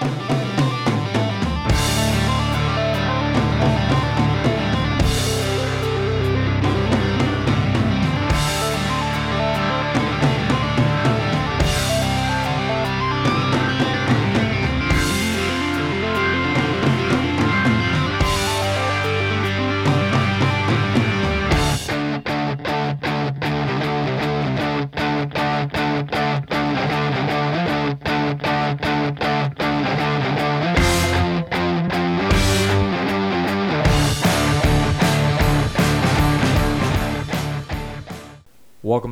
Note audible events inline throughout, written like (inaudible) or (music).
Welcome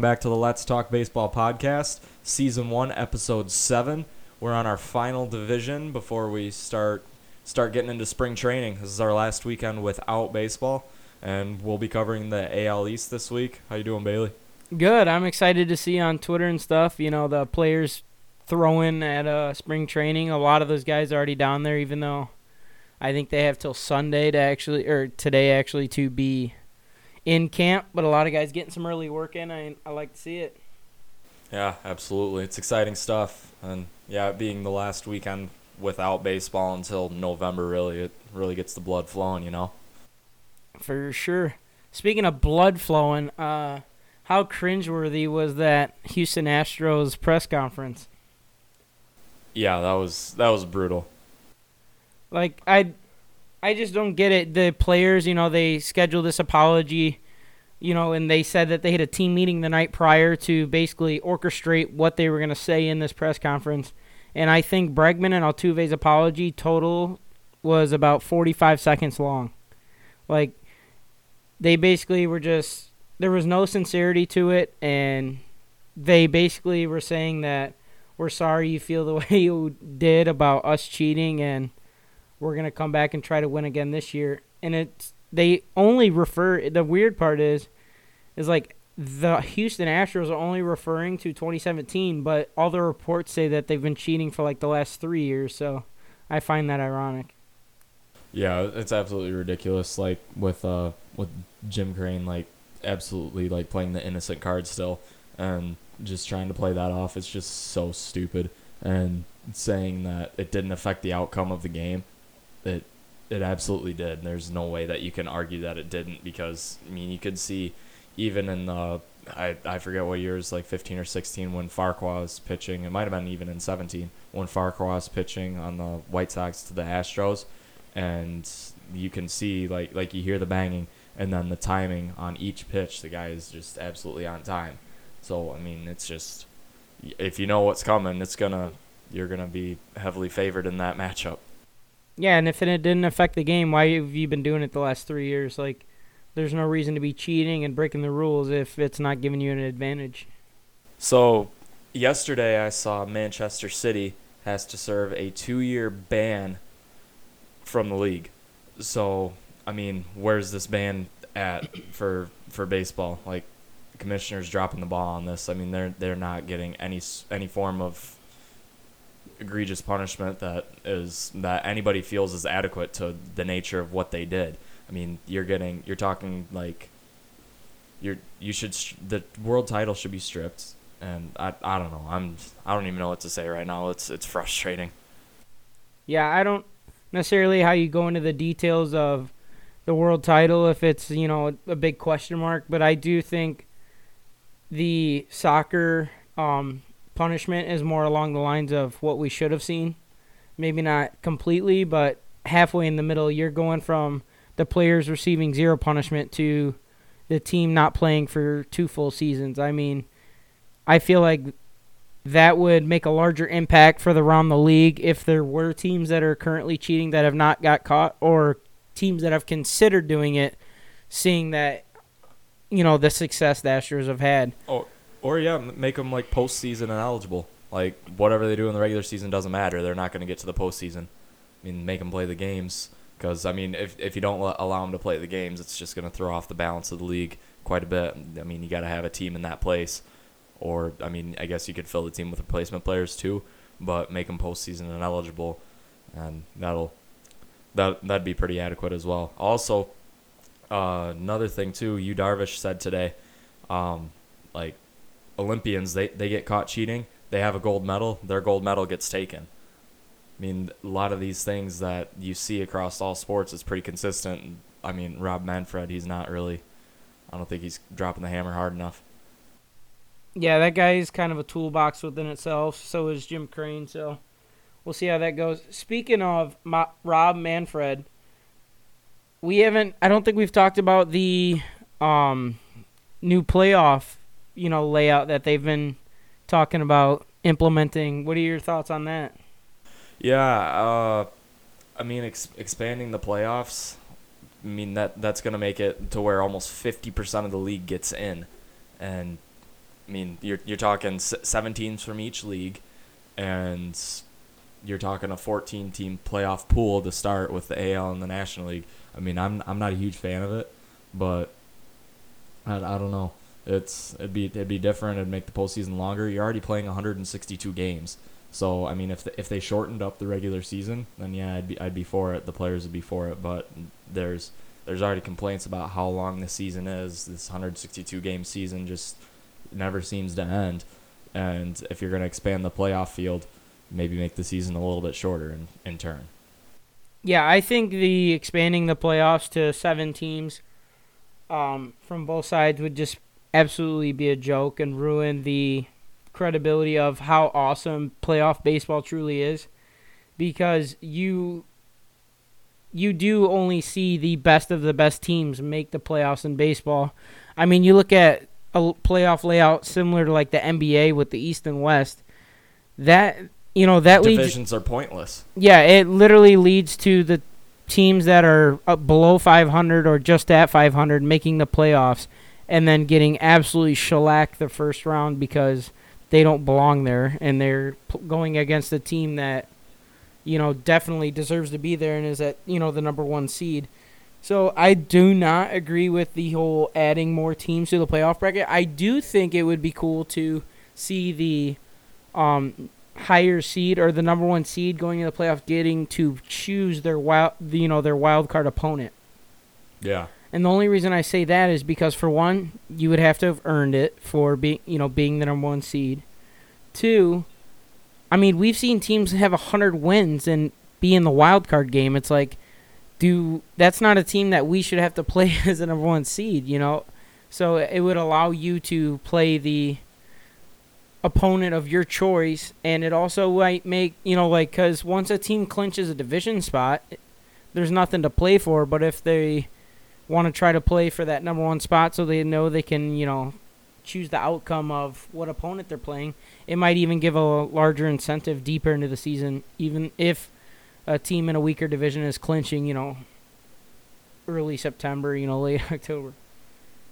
back to the Let's Talk Baseball podcast, season one, episode seven. We're on our final division before we start start getting into spring training. This is our last weekend without baseball, and we'll be covering the AL East this week. How you doing, Bailey? Good. I'm excited to see on Twitter and stuff. You know the players throwing at uh, spring training. A lot of those guys are already down there, even though I think they have till Sunday to actually or today actually to be in camp, but a lot of guys getting some early work in. I I like to see it. Yeah, absolutely. It's exciting stuff, and yeah, being the last weekend without baseball until November, really, it really gets the blood flowing, you know. For sure. Speaking of blood flowing, uh, how cringeworthy was that Houston Astros press conference? Yeah, that was that was brutal. Like I I just don't get it. The players, you know, they scheduled this apology, you know, and they said that they had a team meeting the night prior to basically orchestrate what they were going to say in this press conference. And I think Bregman and Altuve's apology total was about 45 seconds long. Like, they basically were just, there was no sincerity to it. And they basically were saying that we're sorry you feel the (laughs) way you did about us cheating and we're gonna come back and try to win again this year. And it's they only refer. The weird part is, is like the Houston Astros are only referring to 2017, but all the reports say that they've been cheating for like the last three years. So I find that ironic. Yeah, it's absolutely ridiculous. Like with uh with Jim Crane, like absolutely like playing the innocent card still, and just trying to play that off. It's just so stupid. And saying that it didn't affect the outcome of the game it it absolutely did. There's no way that you can argue that it didn't because I mean you could see even in the I, I forget what years like 15 or 16 when Farquhar was pitching. It might have been even in 17 when Farquhar was pitching on the White Sox to the Astros, and you can see like like you hear the banging and then the timing on each pitch. The guy is just absolutely on time. So I mean it's just if you know what's coming, it's gonna you're gonna be heavily favored in that matchup. Yeah, and if it didn't affect the game, why have you been doing it the last three years? Like, there's no reason to be cheating and breaking the rules if it's not giving you an advantage. So, yesterday I saw Manchester City has to serve a two-year ban from the league. So, I mean, where's this ban at for for baseball? Like, the commissioner's dropping the ball on this. I mean, they're they're not getting any any form of egregious punishment that is that anybody feels is adequate to the nature of what they did. I mean, you're getting you're talking like you're you should the world title should be stripped and I I don't know. I'm I don't even know what to say right now. It's it's frustrating. Yeah, I don't necessarily how you go into the details of the world title if it's, you know, a big question mark, but I do think the soccer um, punishment is more along the lines of what we should have seen. Maybe not completely, but halfway in the middle, you're going from the players receiving zero punishment to the team not playing for two full seasons. I mean, I feel like that would make a larger impact for the around the league if there were teams that are currently cheating that have not got caught or teams that have considered doing it seeing that you know the success the Astros have had. Oh, or yeah, make them like postseason ineligible. Like whatever they do in the regular season doesn't matter. They're not going to get to the postseason. I mean, make them play the games because I mean, if if you don't allow them to play the games, it's just going to throw off the balance of the league quite a bit. I mean, you got to have a team in that place, or I mean, I guess you could fill the team with replacement players too, but make them postseason ineligible, and that'll that that'd be pretty adequate as well. Also, uh, another thing too, Yu Darvish said today, um, like Olympians, they, they get caught cheating, they have a gold medal, their gold medal gets taken. I mean, a lot of these things that you see across all sports is pretty consistent. I mean, Rob Manfred, he's not really. I don't think he's dropping the hammer hard enough. Yeah, that guy is kind of a toolbox within itself. So is Jim Crane. So we'll see how that goes. Speaking of Rob Manfred, we haven't. I don't think we've talked about the um, new playoff, you know, layout that they've been talking about implementing. What are your thoughts on that? Yeah, uh, I mean, ex- expanding the playoffs. I mean that that's gonna make it to where almost fifty percent of the league gets in, and I mean you're you're talking seven teams from each league, and you're talking a fourteen team playoff pool to start with the AL and the National League. I mean I'm I'm not a huge fan of it, but I, I don't know. It's it'd be it'd be different. It'd make the postseason longer. You're already playing 162 games. So I mean, if the, if they shortened up the regular season, then yeah, I'd be I'd be for it. The players would be for it. But there's there's already complaints about how long the season is. This 162 game season just never seems to end. And if you're going to expand the playoff field, maybe make the season a little bit shorter in, in turn. Yeah, I think the expanding the playoffs to seven teams um, from both sides would just absolutely be a joke and ruin the credibility of how awesome playoff baseball truly is because you you do only see the best of the best teams make the playoffs in baseball. I mean, you look at a playoff layout similar to like the NBA with the East and West. That you know that leads Divisions are pointless. yeah, it literally leads to the teams that are up below 500 or just at 500 making the playoffs and then getting absolutely shellacked the first round because they don't belong there and they're p- going against a team that you know definitely deserves to be there and is at you know the number 1 seed. So I do not agree with the whole adding more teams to the playoff bracket. I do think it would be cool to see the um, higher seed or the number one seed going into the playoff getting to choose their wild, you know, their wild card opponent. Yeah. And the only reason I say that is because for one, you would have to have earned it for being, you know, being the number one seed. Two, I mean, we've seen teams have hundred wins and be in the wild card game. It's like, do that's not a team that we should have to play (laughs) as a number one seed, you know? So it would allow you to play the opponent of your choice, and it also might make you know like because once a team clinches a division spot, there's nothing to play for. But if they want to try to play for that number one spot, so they know they can you know choose the outcome of what opponent they're playing, it might even give a larger incentive deeper into the season, even if a team in a weaker division is clinching, you know, early September, you know, (laughs) late October.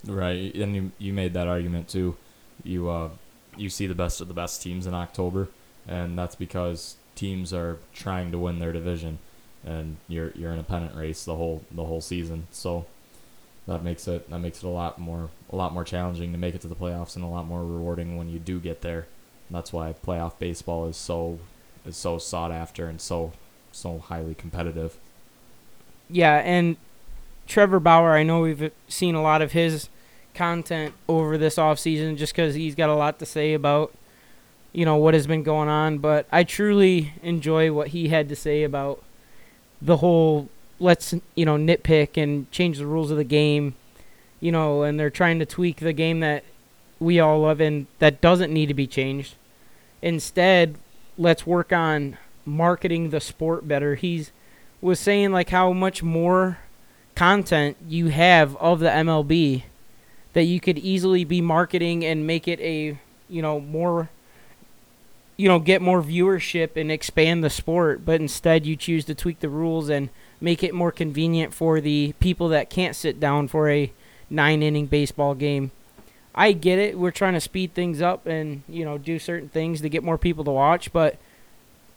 Right, and you you made that argument too. You uh you see the best of the best teams in October, and that's because teams are trying to win their division, and you're you're in a pennant race the whole the whole season. So that makes it that makes it a lot more a lot more challenging to make it to the playoffs and a lot more rewarding when you do get there. And that's why playoff baseball is so is so sought after and so so highly competitive. Yeah, and Trevor Bauer, I know we've seen a lot of his content over this off season just because he's got a lot to say about you know what has been going on but i truly enjoy what he had to say about the whole let's you know nitpick and change the rules of the game you know and they're trying to tweak the game that we all love and that doesn't need to be changed. Instead let's work on marketing the sport better. He's was saying like how much more content you have of the mlb that you could easily be marketing and make it a you know more you know get more viewership and expand the sport. But instead you choose to tweak the rules and make it more convenient for the people that can't sit down for a nine inning baseball game i get it we're trying to speed things up and you know do certain things to get more people to watch but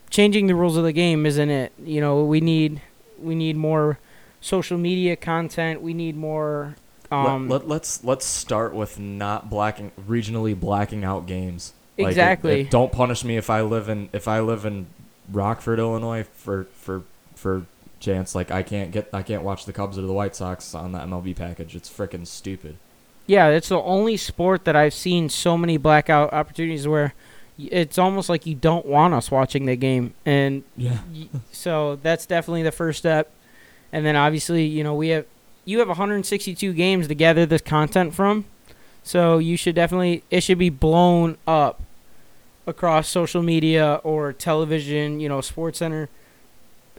changing the rules of the game isn't it you know we need we need more social media content we need more um, let, let, us let's start with not blacking regionally blacking out games. Like, Exactly. if- if- don't punish me if I live in if I live in Rockford, Illinois for for for chance like I can't get I can't watch the Cubs or the White Sox on the MLB package. It's freaking stupid. Yeah, it's the only sport that I've seen so many blackout opportunities where it's almost like you don't want us watching the game, and Yeah. so that's definitely the first step. And then obviously, you know, we have you have 162 games to gather this content from, so you should definitely it should be blown up across social media or television, you know, Sports Center,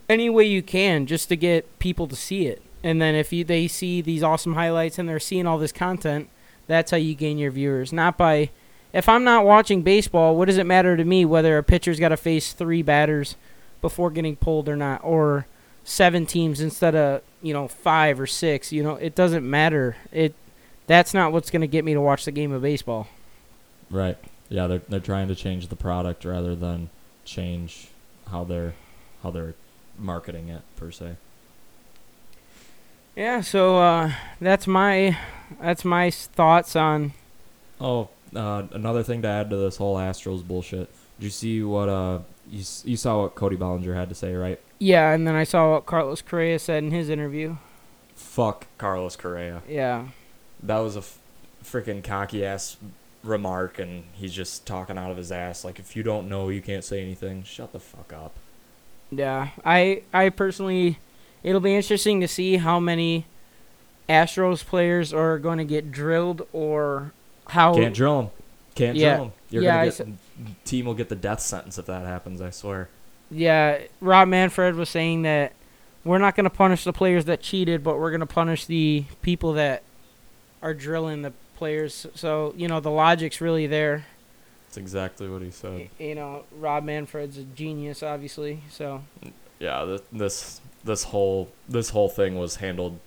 any way you can, just to get people to see it. And then if you they see these awesome highlights and they're seeing all this content, that's how you gain your viewers. Not by if I'm not watching baseball, what does it matter to me whether a pitcher's got to face three batters before getting pulled or not, or seven teams instead of you know five or six? You know, it doesn't matter. It that's not what's going to get me to watch the game of baseball. Right. Yeah, they're they're trying to change the product rather than change how they're how they're marketing it per se. Yeah, so uh, that's my that's my thoughts on. Oh, uh, another thing to add to this whole Astros bullshit. Did you see what uh you you saw what Cody Bellinger had to say, right? Yeah, and then I saw what Carlos Correa said in his interview. Fuck Carlos Correa. Yeah, That was a f- freaking cocky ass remark, and he's just talking out of his ass. Like, if you don't know, you can't say anything. Shut the fuck up. Yeah. I I personally, it'll be interesting to see how many Astros players are going to get drilled or how. Can't drill them, Can't Yeah. drill him. You're Yeah, gonna get team will get the death sentence if that happens. I swear. Yeah, Rob Manfred was saying that we're not going to punish the players that cheated, but we're going to punish the people that are drilling the players. So you know the logic's really there. That's exactly what he said. You know, Rob Manfred's a genius, obviously. So Yeah, this this whole this whole thing was handled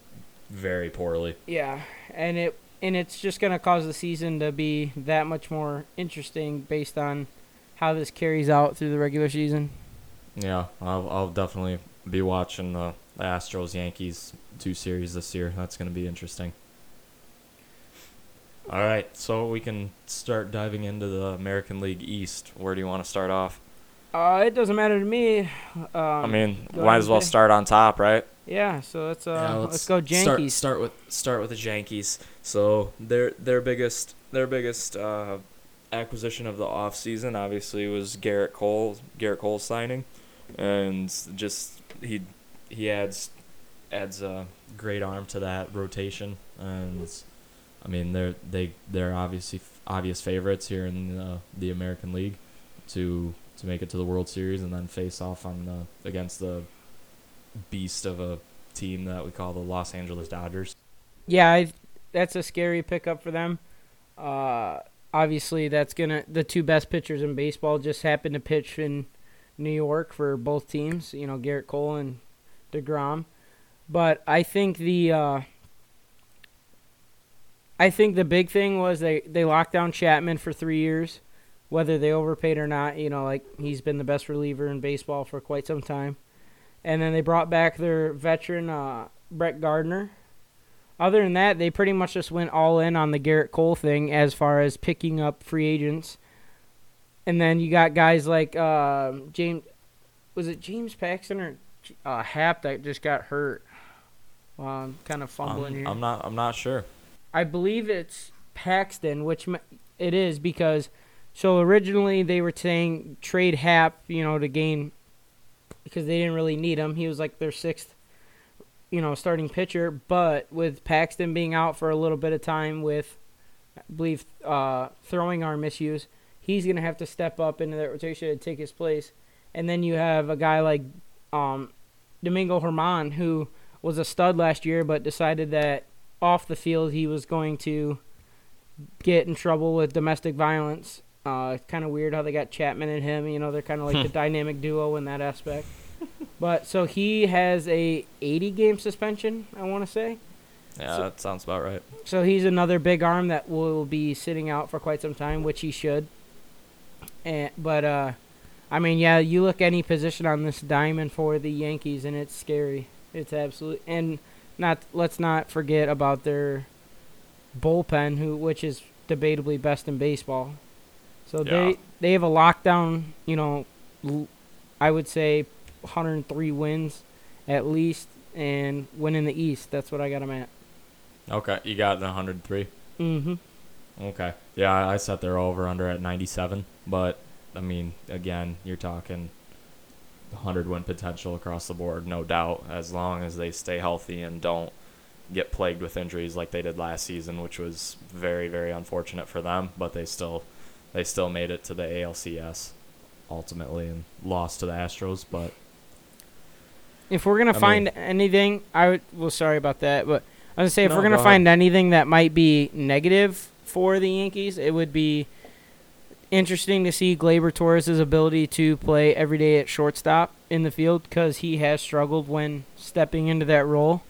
very poorly. yeah, and it and it's just gonna cause the season to be that much more interesting based on how this carries out through the regular season. Yeah, I'll I'll definitely be watching the, the Astros Yankees two series this year. That's gonna be interesting. All right, so we can start diving into the American League East. Where do you want to start off? Uh, it doesn't matter to me. Um, I mean, might as well Jay. start on top, right? yeah. So let's uh, Yeah, let's, go Start, Yankees. start with start with the Yankees. So their their biggest their biggest uh, acquisition of the offseason obviously was Gerrit Cole Gerrit Cole signing, and just he he adds adds a great arm to that rotation, and I mean they're they they're obviously obvious favorites here in the, the American League to to make it to the World Series and then face off on the against the beast of a team that we call the Los Angeles Dodgers. Yeah, I, that's a scary pickup for them. Uh, obviously, that's gonna the two best pitchers in baseball just happened to pitch in New York for both teams. You know, Gerrit Cole and Degrom. But I think the uh, I think the big thing was they they locked down Chapman for three years, whether they overpaid or not. You know, like he's been the best reliever in baseball for quite some time. And then they brought back their veteran uh, Brett Gardner. Other than that, they pretty much just went all in on the Gerrit Cole thing as far as picking up free agents. And then you got guys like uh, James, was it James Paxton or uh, Happ that just got hurt? Well, I'm kind of fumbling I'm, here. I'm not I'm not sure. I believe it's Paxton, which it is because so originally they were saying trade Happ, you know, to gain because they didn't really need him. He was like their sixth, you know, starting pitcher. But with Paxton being out for a little bit of time with, I believe, uh, throwing arm issues, he's gonna have to step up into that rotation and take his place. And then you have a guy like um, Domingo Germán who was a stud last year, but decided that off the field he was going to get in trouble with domestic violence. Uh, it's kind of weird how they got Chapman and him. You know, they're kind of like the dynamic duo in that aspect. But so he has a 80 game suspension, I want to say. Yeah, So- that sounds about right. So he's another big arm that will be sitting out for quite some time, which he should. And but uh, I mean, yeah, you look any position on this diamond for the Yankees, and it's scary. It's absolutely and not. Let's not forget about their bullpen, who which is debatably best in baseball. So Yeah. they they have a lockdown. You know, I would say 103 wins at least, and win in the East. That's what I got them at. Okay, you got the 103. Mm-hmm. Okay. Yeah, I I set their over under at 97, but I mean, again, you're talking 100 win potential across the board, no doubt, as long as they stay healthy and don't get plagued with injuries like they did last season, which was very, very unfortunate for them. But they still, they still made it to the ALCS ultimately and lost to the Astros. But If we're gonna I find mean- anything, I would. Well, sorry about that, but I was gonna say if No, we're gonna go find anything that might be negative for the Yankees, it would be interesting to see Gleyber Torres' ability to play every day at shortstop in the field because he has struggled when stepping into that role.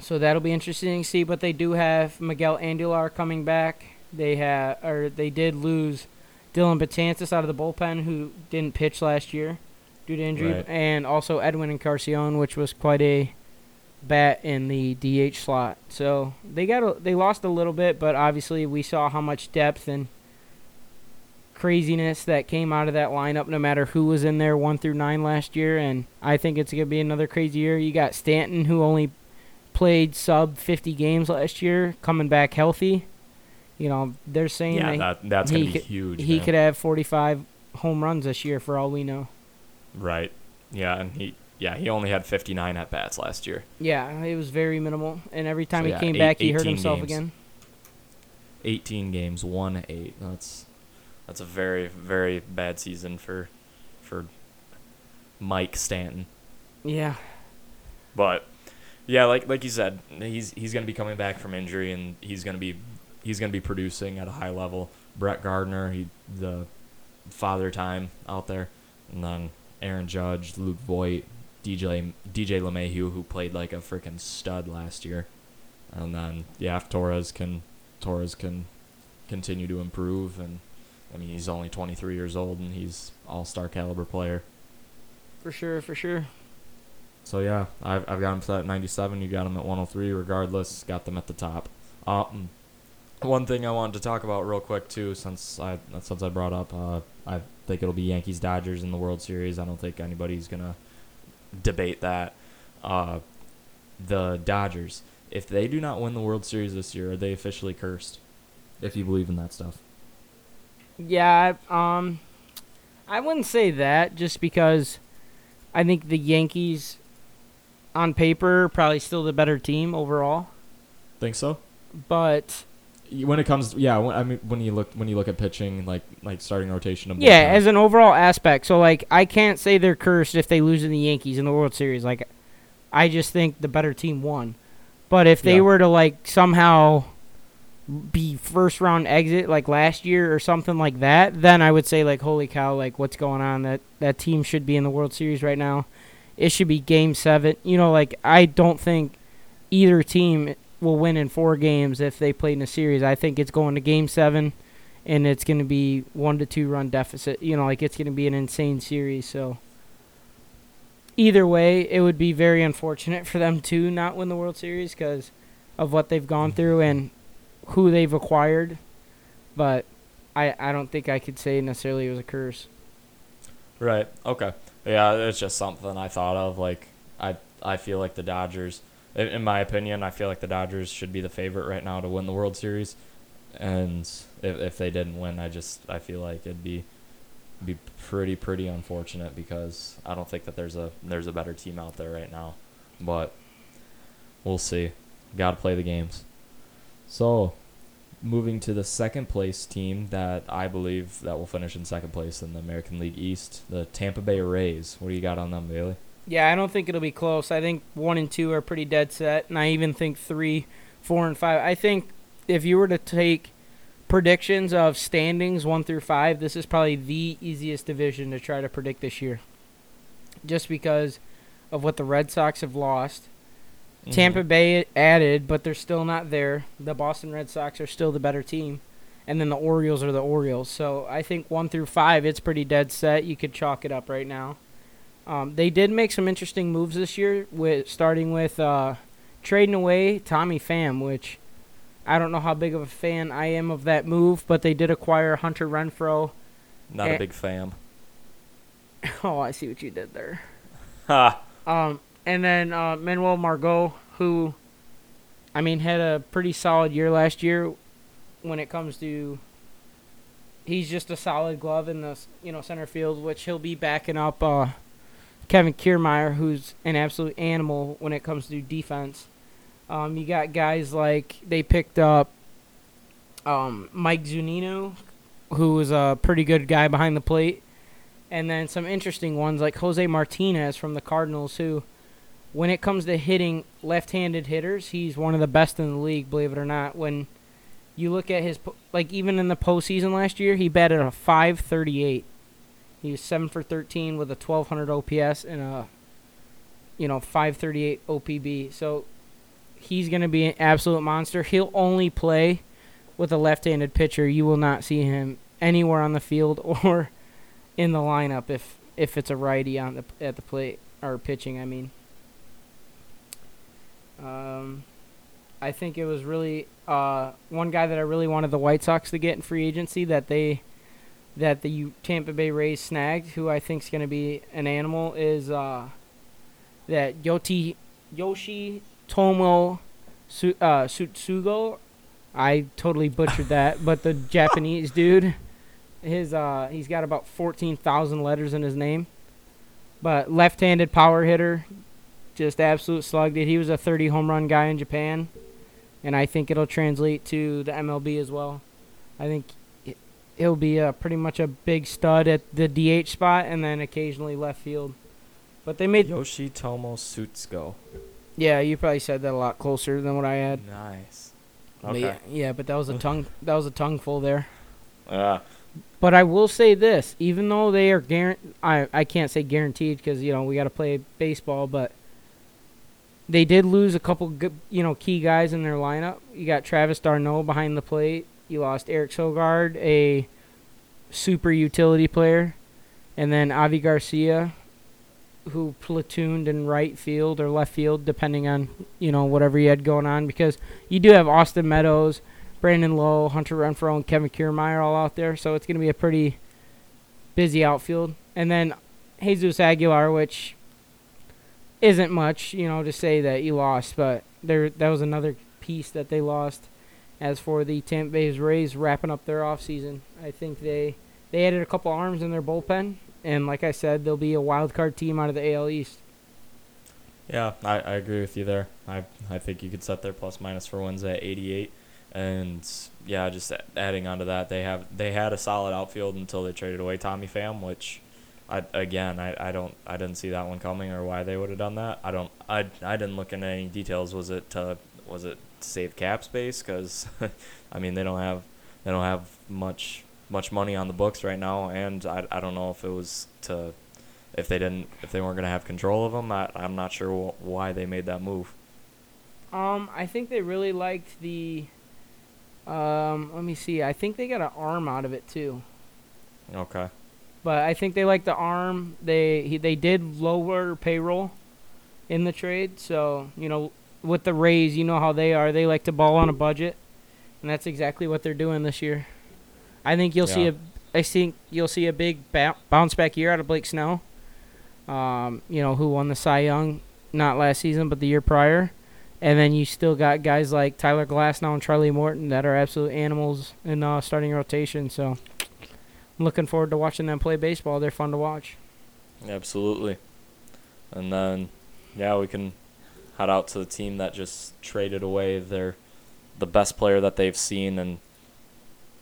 So that'll be interesting to see. But they do have Miguel Andújar coming back. They have, or they did lose Dellin Betances out of the bullpen, who didn't pitch last year due to injury, Right. and also Edwin Encarnacion, which was quite a bat in the DH slot. So they got a, they lost a little bit, but obviously we saw how much depth and craziness that came out of that lineup no matter who was in there 1 through 9 last year and I think it's going to be another crazy year. You got Stanton who only played sub 50 games last year coming back healthy. You know, they're saying yeah, that that, that's going to be could- huge. he man. could have 45 home runs this year for all we know. Right. Yeah, and he yeah, he only had 59 at bats last year. Yeah, it was very minimal and every time So, he yeah, came eight- back he hurt himself games. again. 18 games, 1 8. That's that's a very very bad season for for Mike Stanton. Yeah. But yeah, like like you said, he's he's going to be coming back from injury and he's going to be he's going to be producing at a high level. Brett Gardner, he the father time out there, and then Aaron Judge, Luke Voit, DJ DJ LeMahieu, who played like a freaking stud last year, and then yeah, if Torres can Torres can continue to improve, and I mean he's only 23 years old and he's all star caliber player. For sure, for sure. So yeah, I've I've got him set at 97. You got him at 103. Regardless, got them at the top. Um, one thing I wanted to talk about real quick too, since I since I brought up, uh, I think it'll be Yankees Dodgers in the World Series. I don't think anybody's gonna debate that. Uh, the Dodgers, if they do not win the World Series this year, are they officially cursed? If you believe in that stuff. Yeah, I- um, I wouldn't say that just because I think the Yankees, on paper, probably still the better team overall. Think so? But When it comes, yeah. When, I mean, when you look when you look at pitching, like like starting rotation. and yeah, as an overall aspect, so like I can't say they're cursed if they lose in the Yankees in the World Series. Like, I just think the better team won. But if they Yeah. were to like somehow be first round exit like last year or something like that, then I would say like holy cow, like what's going on? That that team should be in the World Series right now. It should be game 7. You know, like I don't think either team will win in 4 games if they played in a series. I think it's going to game 7 and it's going to be 1 to 2 run deficit. You know, like it's going to be an insane series, so either way, it would be very unfortunate for them to not win the World Series because of what they've gone through and who they've acquired. But I, I don't think I could say necessarily it was a curse. Right. Okay. Yeah, it's just something I thought of. Like, I I feel like the Dodgers, in, my opinion, I feel like the Dodgers should be the favorite right now to win the World Series, and if if they didn't win, I just I feel like it'd be be pretty pretty unfortunate because I don't think that there's a there's a better team out there right now, but we'll see. Got to play the games. So, moving to the second place team that I believe that will finish in second place in the American League East, the Tampa Bay Rays. What do you got on them, Bailey? Yeah, I don't think it'll be close. I think one and two are pretty dead set, and I even think three, four, and five. I think if you were to take predictions of standings one through five, this is probably the easiest division to try to predict this year. Just because of what the Red Sox have lost. Tampa Bay added, but they're still not there. The Boston Red Sox are still the better team. And then the Orioles are the Orioles. So I think one through five, it's pretty dead set. You could chalk it up right now. Um, they did make some interesting moves this year, with starting with uh, trading away Tommy Pham, which I don't know how big of a fan I am of that move, but they did acquire Hunter Renfroe. Not eh. a big fan. (laughs) Oh, I see what you did there. Ha! Um, and then uh, Manuel Margot, who, I mean, had a pretty solid year last year when it comes to he's just a solid glove in the you know center field, which he'll be backing up uh, Kevin Kiermaier, who's an absolute animal when it comes to defense. Um, you got guys like they picked up um, Mike Zunino, who was a pretty good guy behind the plate, and then some interesting ones like Jose Martinez from the Cardinals, who, when it comes to hitting left-handed hitters, he's one of the best in the league. Believe it or not, when you look at his like even in the postseason last year, he batted a 538. He was seven for 13 with a 1200 OPS and a you know 538 OPB. So he's going to be an absolute monster. He'll only play with a left-handed pitcher. You will not see him anywhere on the field (laughs) or in the lineup if if it's a righty on the at the plate or pitching. I mean. Um, I think it was really uh, one guy that I really wanted the White Sox to get in free agency that they that the Tampa Bay Rays snagged, who I think is going to be an animal, is uh, that Yoti Yoshi Tomo Su- uh, Sutsugo. I totally butchered that, (laughs) but the Japanese dude, his uh, he's got about fourteen thousand letters in his name, but left-handed power hitter, just absolute slugged it. He was a thirty home run guy in Japan and I think it'll translate to the MLB as well. I think it- he'll be uh, pretty much a big stud at the DH spot and then occasionally left field. But they made Yoshitomo Tsutsugo. yeah, you probably said that a lot closer than what I had. Nice. Okay. Yeah, yeah, but that was a (laughs) tongue that was a tongue full there. Yeah. But I will say this, even though they are guaran- I I can't say guaranteed because you know we got to play baseball, but they did lose a couple good, you know, key guys in their lineup. You got Travis d'Arnaud behind the plate. You lost Eric Sogard, a super utility player, and then Avi Garcia, who platooned in right field or left field, depending on you know whatever you had going on. Because you do have Austin Meadows, Brandon Lowe, Hunter Renfroe, and Kevin Kiermaier all out there, so it's going to be a pretty busy outfield. And then Jesus Aguilar, which isn't much, you know, to say that you lost, but there that was another piece that they lost. As for the Tampa Bay Rays wrapping up their offseason, I think they they added a couple arms in their bullpen, and like I said, they'll be a wild card team out of the AL East. Yeah, I, I agree with you there. I I think you could set their plus minus for wins at 88, and yeah, just adding on to that, they have they had a solid outfield until they traded away Tommy Pham, which, I again I, I don't I didn't see that one coming or why they would have done that. I don't I I didn't look into any details. Was it to was it to save cap space? Because (laughs) I mean they don't have they don't have much much money on the books right now, and I I don't know if it was to if they didn't if they weren't gonna have control of them. I, I'm not sure wh- why they made that move. Um, I think they really liked the. Um, let me see. I think they got an arm out of it too. Okay. But I think they like the arm. They he, they did lower payroll in the trade, so you know with the Rays, you know how they are. They like to ball on a budget, and that's exactly what they're doing this year. I think you'll see a I think you'll see a big bounce back year out of Blake Snell. Um, you know who won the Cy Young not last season but the year prior, and then you still got guys like Tyler Glasnow and Charlie Morton that are absolute animals in uh, starting rotation. So I'm looking forward to watching them play baseball. They're fun to watch. Absolutely. And then, yeah, we can head out to the team that just traded away their the best player that they've seen in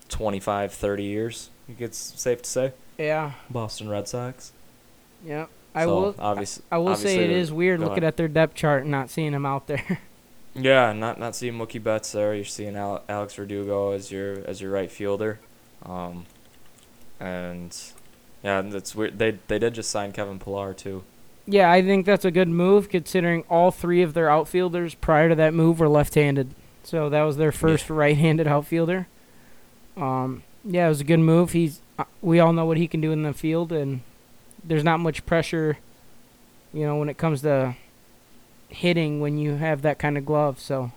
25, 30 years. I think it's safe to say. Yeah, Boston Red Sox. yeah. I So, will. Obviously, I will obviously say it is weird looking ahead. at their depth chart and not seeing them out there. (laughs) Yeah, not not seeing Mookie Betts there. You're seeing Alex Verdugo as your as your right fielder, um, and yeah, that's weird. They they did just sign Kevin Pillar too. yeah, I think that's a good move considering all three of their outfielders prior to that move were left-handed. So that was their first right-handed outfielder. Um, yeah, it was a good move. He's uh, we all know what he can do in the field, and there's not much pressure, you know, when it comes to hitting when you have that kind of glove. So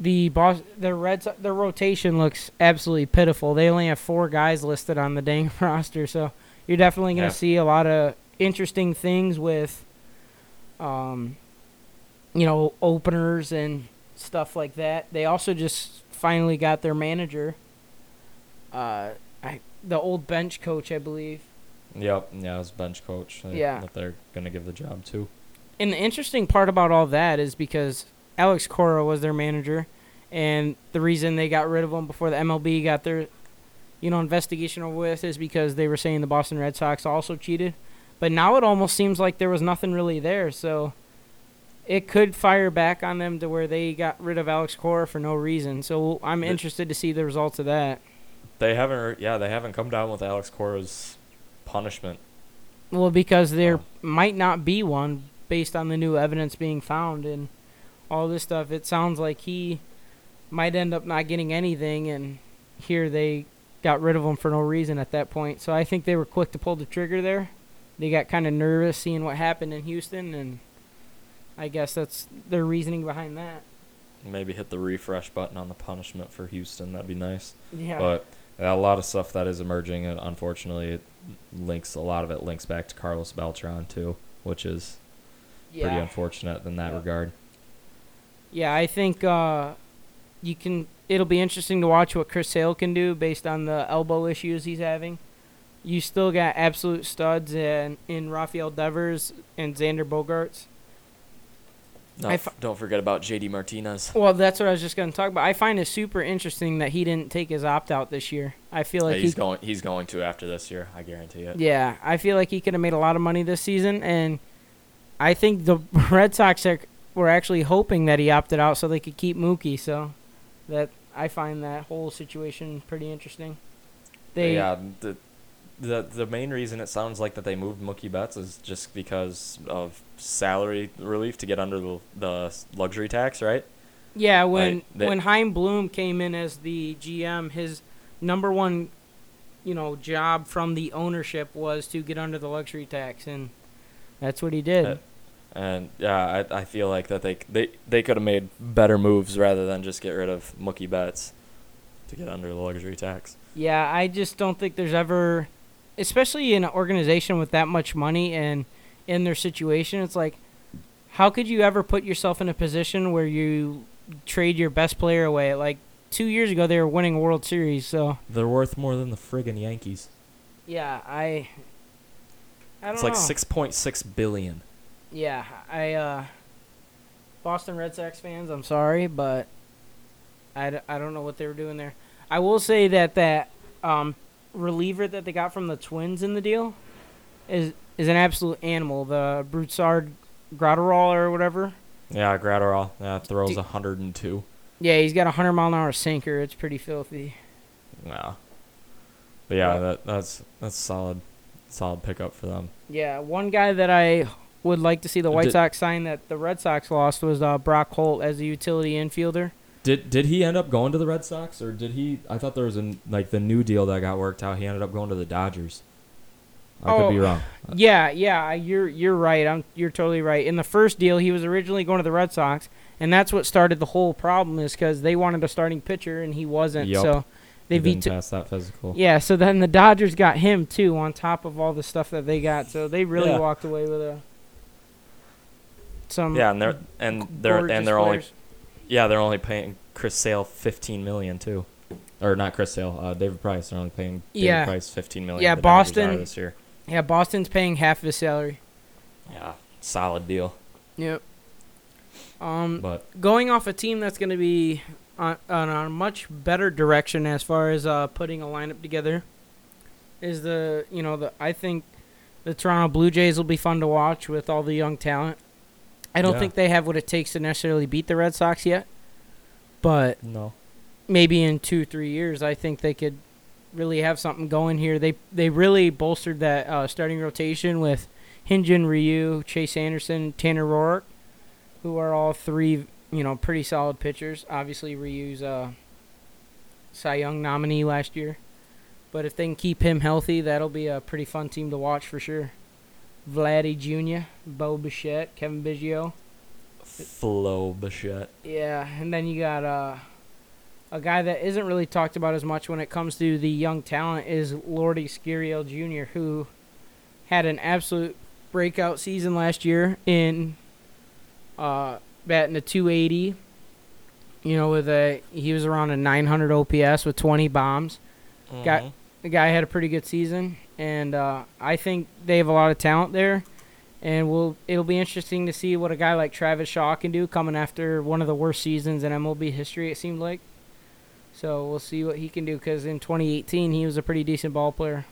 the boss, the Reds, their rotation looks absolutely pitiful. They only have four guys listed on the dang (laughs) roster, so you're definitely going to Yeah. see a lot of interesting things with, um, you know, openers and stuff like that. They also just finally got their manager, uh, I the old bench coach, I believe. Yep, yeah, as bench coach. uh, Yeah. that they're gonna give the job to. And the interesting part about all that is because Alex Cora was their manager, and the reason they got rid of him before the MLB got their, you know, investigation over with is because they were saying the Boston Red Sox also cheated. But now it almost seems like there was nothing really there, so it could fire back on them to where they got rid of Alex Cora for no reason. So I'm interested to see the results of that. They haven't, yeah, they haven't come down with Alex Cora's punishment. Well, because there Oh. might not be one based on the new evidence being found and all this stuff. It sounds like he might end up not getting anything, and here they got rid of him for no reason at that point. So I think they were quick to pull the trigger there. They got kind of nervous seeing what happened in Houston, and I guess that's their reasoning behind that. Maybe hit the refresh button on the punishment for Houston. That'd be nice. Yeah. But a lot of stuff that is emerging, and unfortunately, it links a lot of it links back to Carlos Beltran too, which is pretty unfortunate in that Yeah. regard. Yeah, I think uh, you can. It'll be interesting to watch what Chris Sale can do based on the elbow issues he's having. You still got absolute studs in in Rafael Devers and Xander Bogaerts. F- don't forget about JD Martinez. Well, that's what I was just going to talk about. I find it super interesting that he didn't take his opt out this year. I feel like Yeah, he he's going. He's going to after this year. I guarantee it. Yeah, I feel like he could have made a lot of money this season, and I think the (laughs) Red Sox are, were actually hoping that he opted out so they could keep Mookie. So that I find that whole situation pretty interesting. They yeah, the, the the main reason it sounds like that they moved Mookie Betts is just because of salary relief to get under the, the luxury tax, right? yeah when Like, they- when Chaim Bloom came in as the GM, his number one you know job from the ownership was to get under the luxury tax, and that's what he did. And yeah, I, I feel like that they they they could have made better moves rather than just get rid of Mookie Betts to get under the luxury tax. Yeah, I just don't think there's ever, especially in an organization with that much money and in their situation, it's like, how could you ever put yourself in a position where you trade your best player away? Like two years ago, they were winning a World Series, so They're worth more than the friggin' Yankees. yeah, I, I don't It's know. like six point six billion. Yeah, I, uh, Boston Red Sox fans, I'm sorry, but I, d- I don't know what they were doing there. I will say that that um, reliever that they got from the Twins in the deal is is an absolute animal. The Brusdar Graterol or whatever. Yeah, Gratterall. Yeah, throws Do- a hundred and two. Yeah, he's got a hundred mile an hour sinker. It's pretty filthy. Yeah. But yeah, Well- that that's that's solid, solid pickup for them. Yeah, one guy that I would like to see the White Did- Sox sign that the Red Sox lost was uh, Brock Holt as a utility infielder. Did did he end up going to the Red Sox or did he? I thought there was a like the new deal that got worked out. He ended up going to the Dodgers. I could be Oh, wrong. Yeah, yeah, you're you're right. I'm you're totally right. In the first deal, he was originally going to the Red Sox, and that's what started the whole problem. Is because they wanted a starting pitcher and he wasn't. Yup. So they he didn't that physical. Yeah, so then the Dodgers got him too, on top of all the stuff that they got. So they really Yeah. walked away with a some Yeah, and they're and they're and they're only players. yeah they're only paying Chris Sale fifteen million too, or not Chris Sale, uh, David Price. They're only paying David Yeah. Price fifteen million. Yeah, the Dodgers are Boston- this year. yeah. Boston's paying half of his salary. Yeah, solid deal. Yep. Um, But going off a team that's going to be on, on a much better direction as far as uh, putting a lineup together is the you know the I think the Toronto Blue Jays will be fun to watch with all the young talent. I don't Yeah. think they have what it takes to necessarily beat the Red Sox yet, but no, maybe in two three years I think they could really have something going here. They they really bolstered that uh, starting rotation with Hyun-jin Ryu, Chase Anderson, Tanner Roark, who are all three you know pretty solid pitchers. Obviously Ryu's uh, Cy Young nominee last year, but if they can keep him healthy, that'll be a pretty fun team to watch for sure. Vladdy Jr., Bo Bichette, Cavan Biggio. Flo Bichette. Yeah, and then you got uh, a guy that isn't really talked about as much when it comes to the young talent is Lourdes Gurriel Jr., who had an absolute breakout season last year in uh, batting a 280. You know, with a he was around a 900 OPS with 20 bombs. Got- Mhm. the guy had a pretty good season, and uh, I think they have a lot of talent there. And we'll it'll be interesting to see what a guy like Travis Shaw can do coming after one of the worst seasons in MLB history. It seemed like. So we'll see what he can do because in 2018 he was a pretty decent ball player.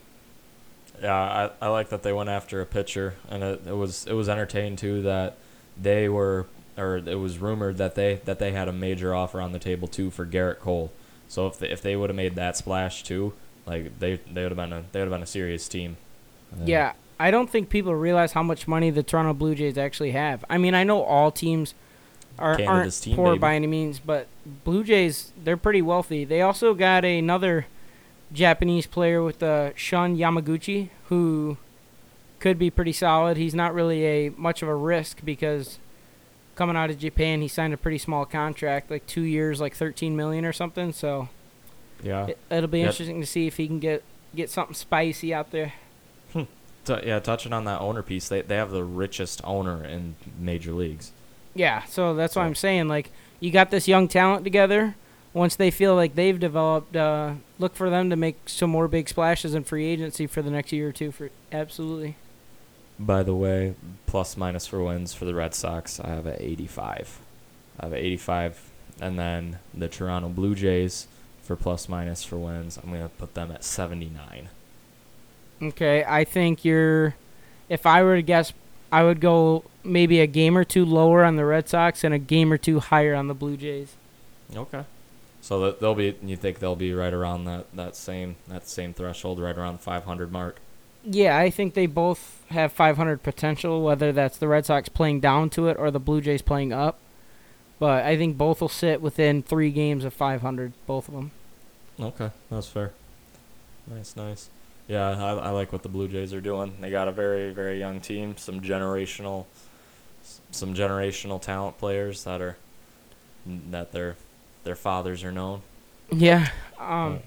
Yeah, I, I like that they went after a pitcher, and it, it was it was entertaining too that they were or it was rumored that they that they had a major offer on the table too for Gerrit Cole. So if they, if they would have made that splash too, like they they would have been a they would have been a serious team. Uh, Yeah, I don't think people realize how much money the Toronto Blue Jays actually have. I mean, I know all teams are, Canada's aren't team, poor baby. by any means, but Blue Jays they're pretty wealthy. They also got another Japanese player with uh, Shun Yamaguchi who could be pretty solid. He's not really a much of a risk because coming out of Japan, he signed a pretty small contract, like two years, like 13 million or something. So Yeah. it, it'll be Yep. interesting to see if he can get get something spicy out there. T- yeah, touching on that owner piece, they they have the richest owner in major leagues. Yeah, so that's what So- I'm saying. Like, you got this young talent together. Once they feel like they've developed, uh, look for them to make some more big splashes in free agency for the next year or two. For absolutely. By the way, plus minus for wins for the Red Sox, I have a 85. I have a 85, and then the Toronto Blue Jays for plus minus for wins, I'm gonna put them at 79. Okay, I think you're. If I were to guess, I would go maybe a game or two lower on the Red Sox and a game or two higher on the Blue Jays. Okay. So they'll be, you think they'll be right around that, that same that same threshold, right around the 500 mark. Yeah, I think they both have 500 potential, whether that's the Red Sox playing down to it or the Blue Jays playing up. But I think both will sit within three games of 500, both of them. Okay, that's fair. Nice, nice. Yeah, I, I like what the Blue Jays are doing. They got a very, very young team, some generational, some generational talent players that are that their their fathers are known. Yeah. Um,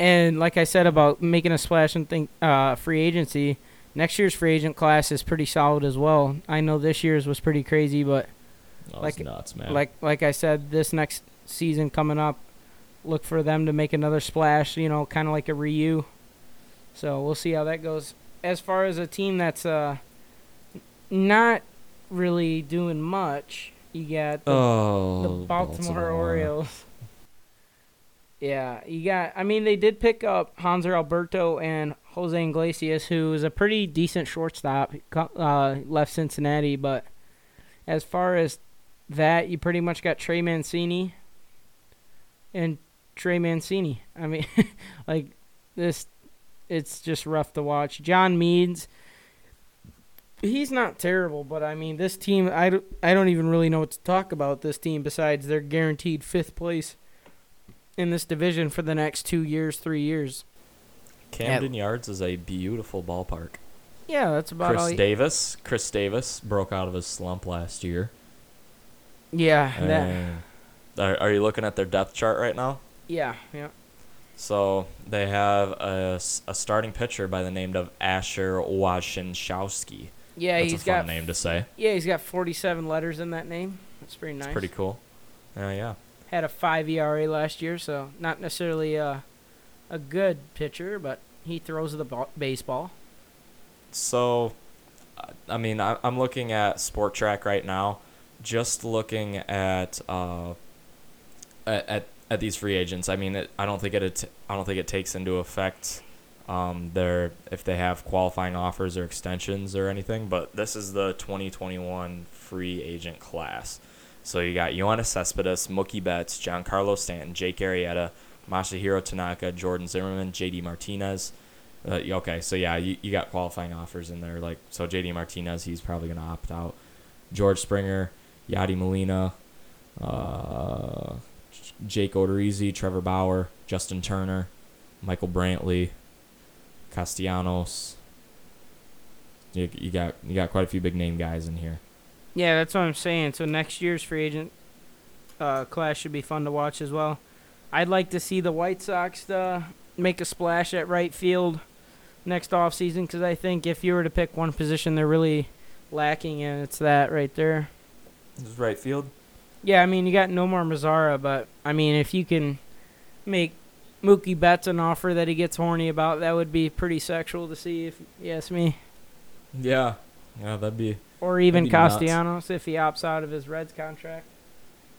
and like I said about making a splash and think uh, free agency, next year's free agent class is pretty solid as well. I know this year's was pretty crazy, but Oh, Like- nuts, man. like like I said, this next season coming up, look for them to make another splash. You know, kind of like a Ryu. So we'll see how that goes. As far as a team that's uh, not really doing much, you got the oh, the Baltimore, Orioles. Yeah, you got. I mean, they did pick up Hanser Alberto and Jose Iglesias, who is a pretty decent shortstop. Uh, left Cincinnati, but as far as that, you pretty much got Trey Mancini and Trey Mancini. I mean, (laughs) like this, it's just rough to watch. John Means. He's not terrible, but I mean, this team, I don't, I don't even really know what to talk about this team besides they're guaranteed fifth place in this division for the next two years, three years. Camden Yards is a beautiful ballpark. Yeah, that's about all. Chris Davis, Chris Davis broke out of his slump last year. yeah, that, And are, are you looking at their depth chart right now? Yeah, yeah. So they have a, a starting pitcher by the name of Asher Wojciechowski. Yeah, That's he's a fun got name to say. yeah, he's got 47 letters in that name. That's pretty nice. It's pretty cool. Yeah, yeah. Had a five ERA last year, so not necessarily a a good pitcher, but he throws the ball, baseball. So, I- I mean, I, I'm looking at Spotrac right now, just looking at uh, at, at at these free agents. I mean, it, I don't think it I don't think it takes into effect um, their if they have qualifying offers or extensions or anything. But this is the 2021 free agent class. So you got Yoenis Cespedes, Mookie Betts, Giancarlo Stanton, Jake Arrieta, Masahiro Tanaka, Jordan Zimmermann, J.D. Martinez. Uh, okay, so yeah, you, you got qualifying offers in there. Like so, J.D. Martinez, he's probably gonna opt out. George Springer, Yadi Molina, uh, Jake Odorizzi, Trevor Bauer, Justin Turner, Michael Brantley, Castellanos. You, you got you got quite a few big name guys in here. Yeah, that's what I'm saying. So next year's free agent uh, class should be fun to watch as well. I'd like to see the White Sox uh, make a splash at right field next offseason because I think if you were to pick one position they're really lacking in, it's that right there. This is right field. Yeah, I mean you got Nomar Mazara, but I mean if you can make Mookie Betts an offer that he gets horny about, that would be pretty sexual to see if you ask me. Yeah, yeah, that'd be. Or even be nuts. Castellanos if he opts out of his Reds contract.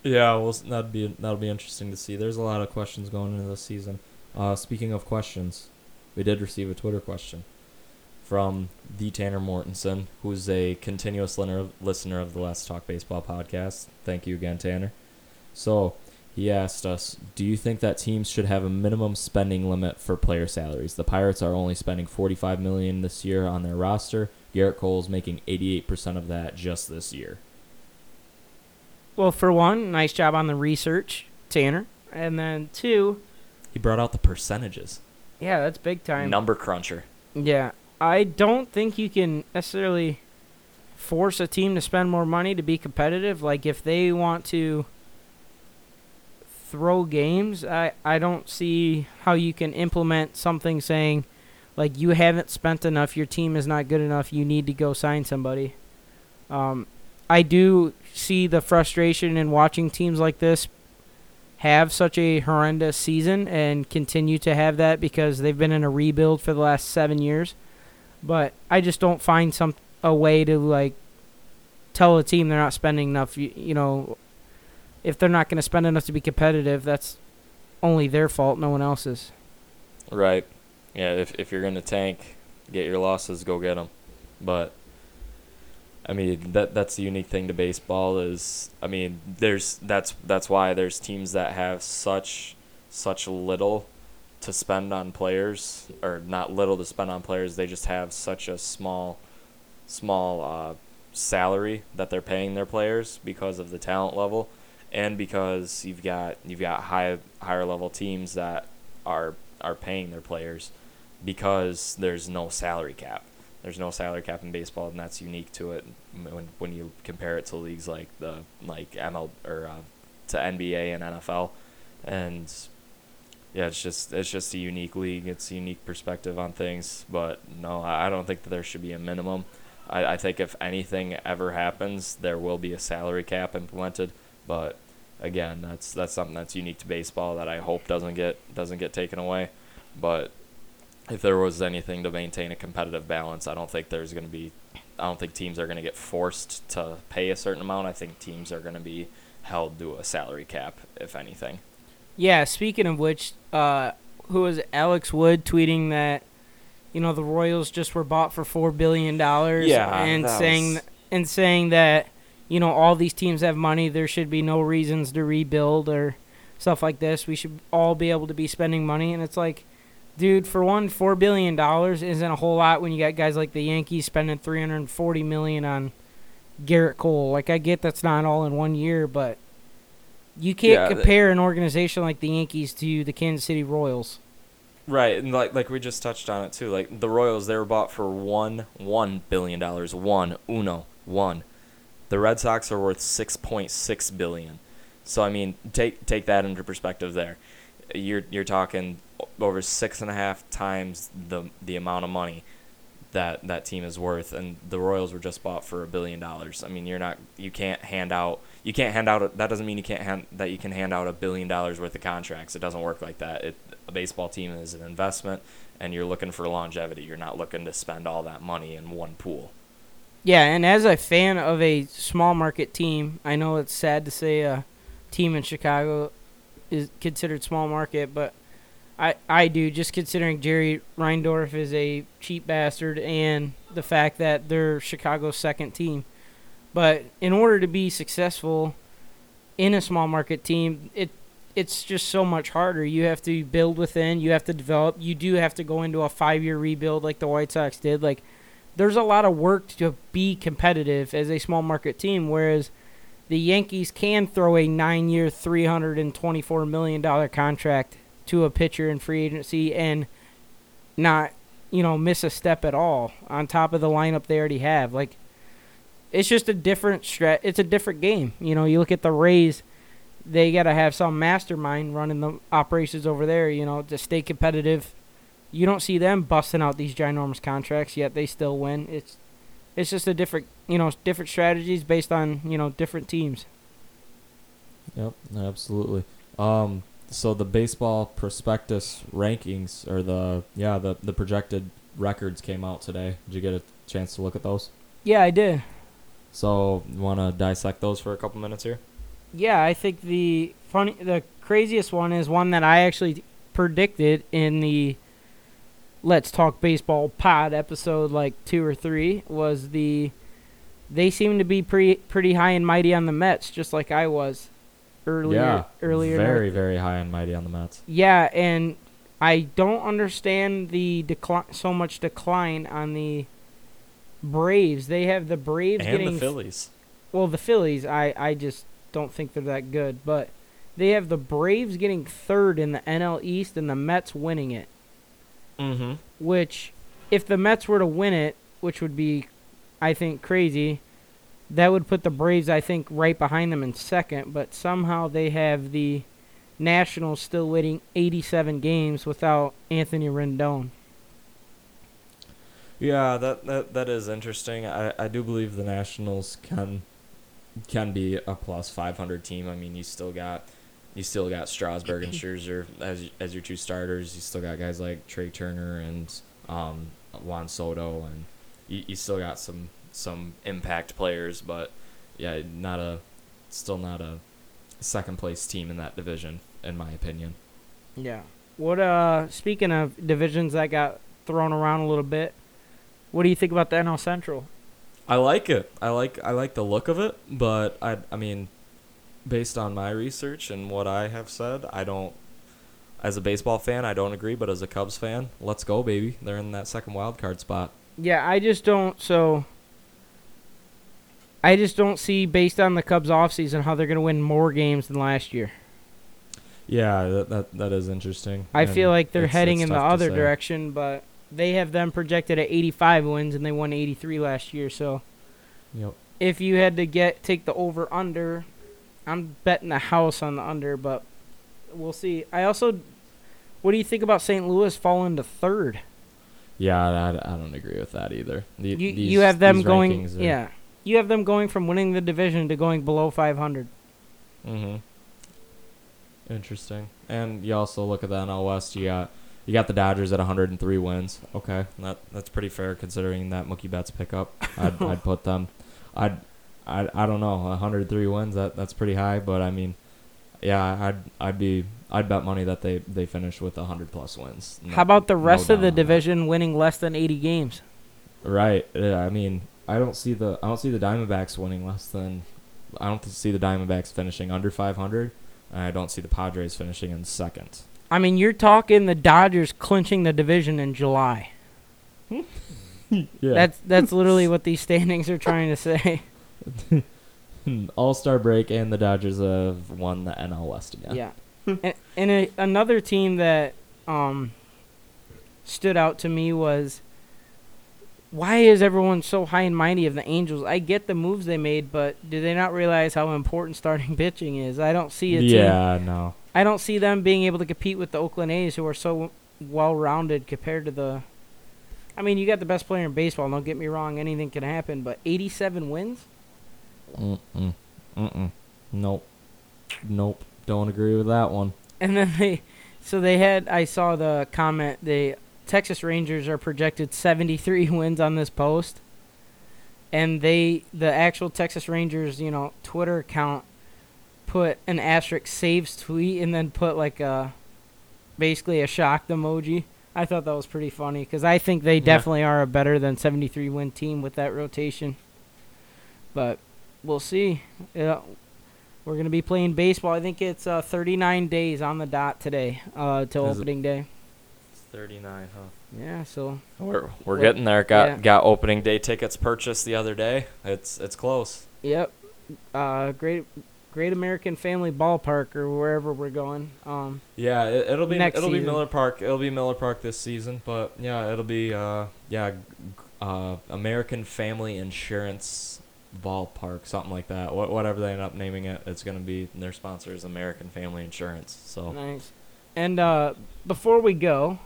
Yeah, well, that'd be that'll be interesting to see. There's a lot of questions going into this season. Uh, speaking of questions, we did receive a Twitter question from the Tanner Mortensen, who's a continuous listener listener of the Let's Talk Baseball podcast. Thank you again, Tanner. So he asked us, "Do you think that teams should have a minimum spending limit for player salaries? The Pirates are only spending 45 million this year on their roster. Gerrit Cole's making 88% of that just this year." Well, for one, nice job on the research, Tanner. And then two, He brought out the percentages. yeah, that's big time. Number cruncher. Yeah, I don't think you can necessarily force a team to spend more money to be competitive. Like if they want to throw games, I I don't see how you can implement something saying like you haven't spent enough, your team is not good enough, you need to go sign somebody. Um I do see the frustration in watching teams like this have such a horrendous season and continue to have that because they've been in a rebuild for the last seven years. But I just don't find some a way to like tell a team they're not spending enough. You, you know, if they're not going to spend enough to be competitive, that's only their fault, no one else's. Right. Yeah. If if you're gonna tank, get your losses, go get them. But I mean that that's the unique thing to baseball is I mean there's that's that's why there's teams that have such such little to spend on players or not little to spend on players they just have such a small small uh, salary that they're paying their players because of the talent level and because you've got you've got high higher level teams that are are paying their players because there's no salary cap. There's no salary cap in baseball, and that's unique to it when when you compare it to leagues like the like ML or uh, to NBA and NFL, and yeah, it's just it's just a unique league. It's a unique perspective on things. But no, I don't think that there should be a minimum. I, I think if anything ever happens, there will be a salary cap implemented. But again, that's that's something that's unique to baseball that I hope doesn't get doesn't get taken away. But if there was anything to maintain a competitive balance, I don't think there's going to be. I don't think teams are going to get forced to pay a certain amount. I think teams are going to be held to a salary cap, if anything. Yeah, speaking of which, uh, who was it? Alex Wood tweeting that, you know, the Royals just were bought for four billion dollars. Yeah, and saying was- and saying that, you know, all these teams have money. There should be no reasons to rebuild or stuff like this. We should all be able to be spending money, and it's like, dude, for one, four billion dollars isn't a whole lot when you got guys like the Yankees spending three hundred and forty million on Gerrit Cole. Like, I get that's not all in one year, but. You can't Yeah, th- compare an organization like the Yankees to the Kansas City Royals. Right, and like like we just touched on it too. Like the Royals, they were bought for one one billion dollars. One uno one. The Red Sox are worth six point six billion. So I mean, take take that into perspective. There, you're you're talking over six and a half times the the amount of money that that team is worth, and the Royals were just bought for a billion dollars. I mean, you're not you can't hand out you can't hand out a, that doesn't mean you can't hand that you can hand out a billion dollars worth of contracts. It doesn't work like that. It a baseball team is an investment, and you're looking for longevity. You're not looking to spend all that money in one pool. Yeah, and as a fan of a small market team, I know it's sad to say a team in Chicago is considered small market, but I I do just considering Jerry Reinsdorf is a cheap bastard and the fact that they're Chicago's second team. But in order to be successful in a small market team, it it's just so much harder. You have to build within, you have to develop, you do have to go into a 5-year rebuild like the White Sox did. Like there's a lot of work to be competitive as a small market team whereas the Yankees can throw a 9-year, $324 million contract to a pitcher in free agency and not, you know, miss a step at all on top of the lineup they already have. Like it's just a different strat. It's a different game. You know, you look at the Rays, they got to have some mastermind running the operations over there, you know, to stay competitive. You don't see them busting out these ginormous contracts yet they still win. It's it's just a different, you know, different strategies based on, you know, different teams. Yep, absolutely. Um, so the baseball prospectus rankings or the yeah the the projected records came out today. Did you get a chance to look at those? Yeah, I did. So you want to dissect those for a couple minutes here? Yeah, I think the funny, the craziest one is one that I actually predicted in the Let's Talk Baseball pod episode, like two or three, was the they seem to be pretty pretty high and mighty on the Mets, just like I was earlier. yeah, earlier. very very high and mighty on the Mets. Yeah, and I don't understand the decline so much decline on the Braves. They have the Braves And getting the Phillies. well, the Phillies, I, I just don't think they're that good. But they have the Braves getting third in the NL East and the Mets winning it. Mm-hmm. Which, if the Mets were to win it, which would be, I think, crazy, that would put the Braves, I think, right behind them in second. But somehow they have the Nationals still waiting 87 games without Anthony Rendon. Yeah, that, that that is interesting. I, I do believe the Nationals can can be a plus 500 team. I mean, you still got you still got Strasburg and (clears throat) Scherzer as as your two starters. You still got guys like Trea Turner and um, Juan Soto, and you, you still got some some impact players. But yeah, not a still not a second place team in that division, in my opinion. Yeah. What uh speaking of divisions that got thrown around a little bit, what do you think about the NL Central? I like it. I like I like the look of it, but I I mean, based on my research and what I have said, I don't. As a baseball fan, I don't agree, but as a Cubs fan, let's go, baby! They're in that second wild card spot. Yeah, I just don't so I just don't see based on the Cubs offseason how they're going to win more games than last year. Yeah, that that, that is interesting. I and feel like they're it's- heading it's in the other say. direction, but they have them projected at 85 wins and they won 83 last year, so Yep. if you had to get take the over under, I'm betting the house on the under, but we'll see. I also what do you think about St. Louis falling to third? Yeah, I, I don't agree with that either. The, You these, you have them going are- yeah. You have them going from winning the division to going below 500. Mm-hmm. Interesting. And you also look at the NL West. You got you got the Dodgers at 103 wins. Okay, that that's pretty fair considering that Mookie Betts pickup. I'd (laughs) I'd put them. I'd I I don't know 103 wins. That that's pretty high. But I mean, yeah, I'd I'd be I'd bet money that they they finish with 100 plus wins. No- How about the no rest of the division winning less than 80 games? Right. Yeah, I mean, I don't see the I don't see the Diamondbacks winning less than I don't see the Diamondbacks finishing under 500. I don't see the Padres finishing in second. I mean, you're talking the Dodgers clinching the division in July. (laughs) Yeah. That's that's literally what these standings are trying to say. (laughs) (laughs) All Star break and the Dodgers have won the NL West again. Yeah. and and a, another team that um stood out to me was why is everyone so high and mighty of the Angels? I get the moves they made, but do they not realize how important starting pitching is? I don't see it. Yeah, no. I don't see them being able to compete with the Oakland A's, who are so well-rounded compared to the. I mean, you got the best player in baseball. Don't get me wrong; anything can happen. But 87 wins. Mm-mm. Mm-mm. Nope. Nope. Don't agree with that one. And then they, so they had. I saw the comment. The Texas Rangers are projected 73 (laughs) wins on this post, and they, the actual Texas Rangers, you know, Twitter account, put an asterisk saves tweet and then put like a, basically a shocked emoji. I thought that was pretty funny because I think they Yeah. definitely are a better than 73 win team with that rotation. But we'll see. Yeah, we're gonna be playing baseball. I think it's uh, 39 days on the dot today uh, till opening day. It's 39, huh? Yeah, so We're we're Well, getting there. Got yeah. got opening day tickets purchased the other day. It's it's close. yep. Uh, great, Great American Family Ballpark or wherever we're going. Um, Yeah, it, it'll be it'll be. Miller Park. It'll be Miller Park this season, but yeah, it'll be uh yeah, uh American Family Insurance Ballpark, something like that. What whatever they end up naming it, it's gonna be their sponsor is American Family Insurance. So Nice. And uh, before we go,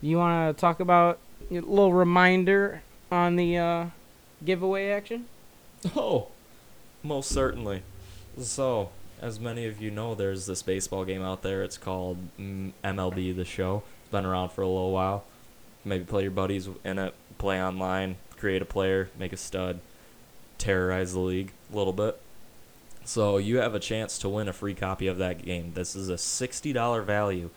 you want to talk about a little reminder on the uh, giveaway action? Oh, most certainly. So, as many of you know, there's this baseball game out there. It's called mm, MLB The Show. It's been around for a little while. Maybe play your buddies in it, play online, create a player, make a stud, terrorize the league a little bit. So you have a chance to win a free copy of that game. This is a sixty dollar value.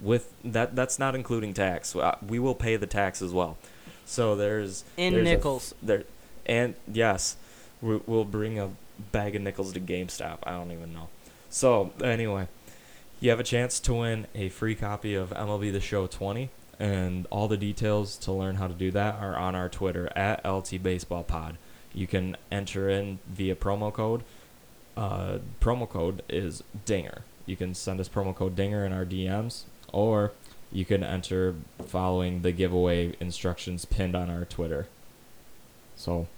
With that, that's not including tax. Uh, We will pay the tax as well. So there's In there's a nickels. there, and yes, we, we'll bring a bag of nickels to GameStop. I don't even know. So anyway, you have a chance to win a free copy of MLB The Show 20, and all the details to learn how to do that are on our Twitter at LT Baseball Pod. You can enter in via promo code. Uh, promo code is Dinger. You can send us promo code Dinger in our DMs, or you can enter following the giveaway instructions pinned on our Twitter. So,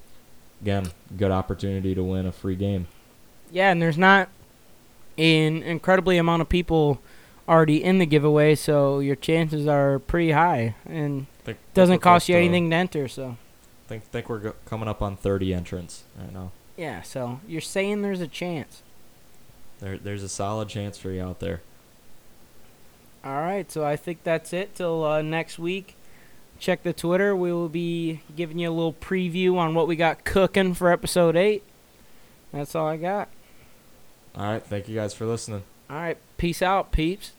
again, good opportunity to win a free game. Yeah, and there's not an incredibly amount of people already in the giveaway, so your chances are pretty high, and Think, doesn't think cost you anything to enter. So Think think we're go- coming up on 30 entrants right now. yeah, so you're saying there's a chance. There there's a solid chance for you out there. All right, so I think that's it till uh, next week. Check the Twitter. We will be giving you a little preview on what we got cooking for episode eight. That's all I got. All right, thank you guys for listening. All right, peace out, peeps.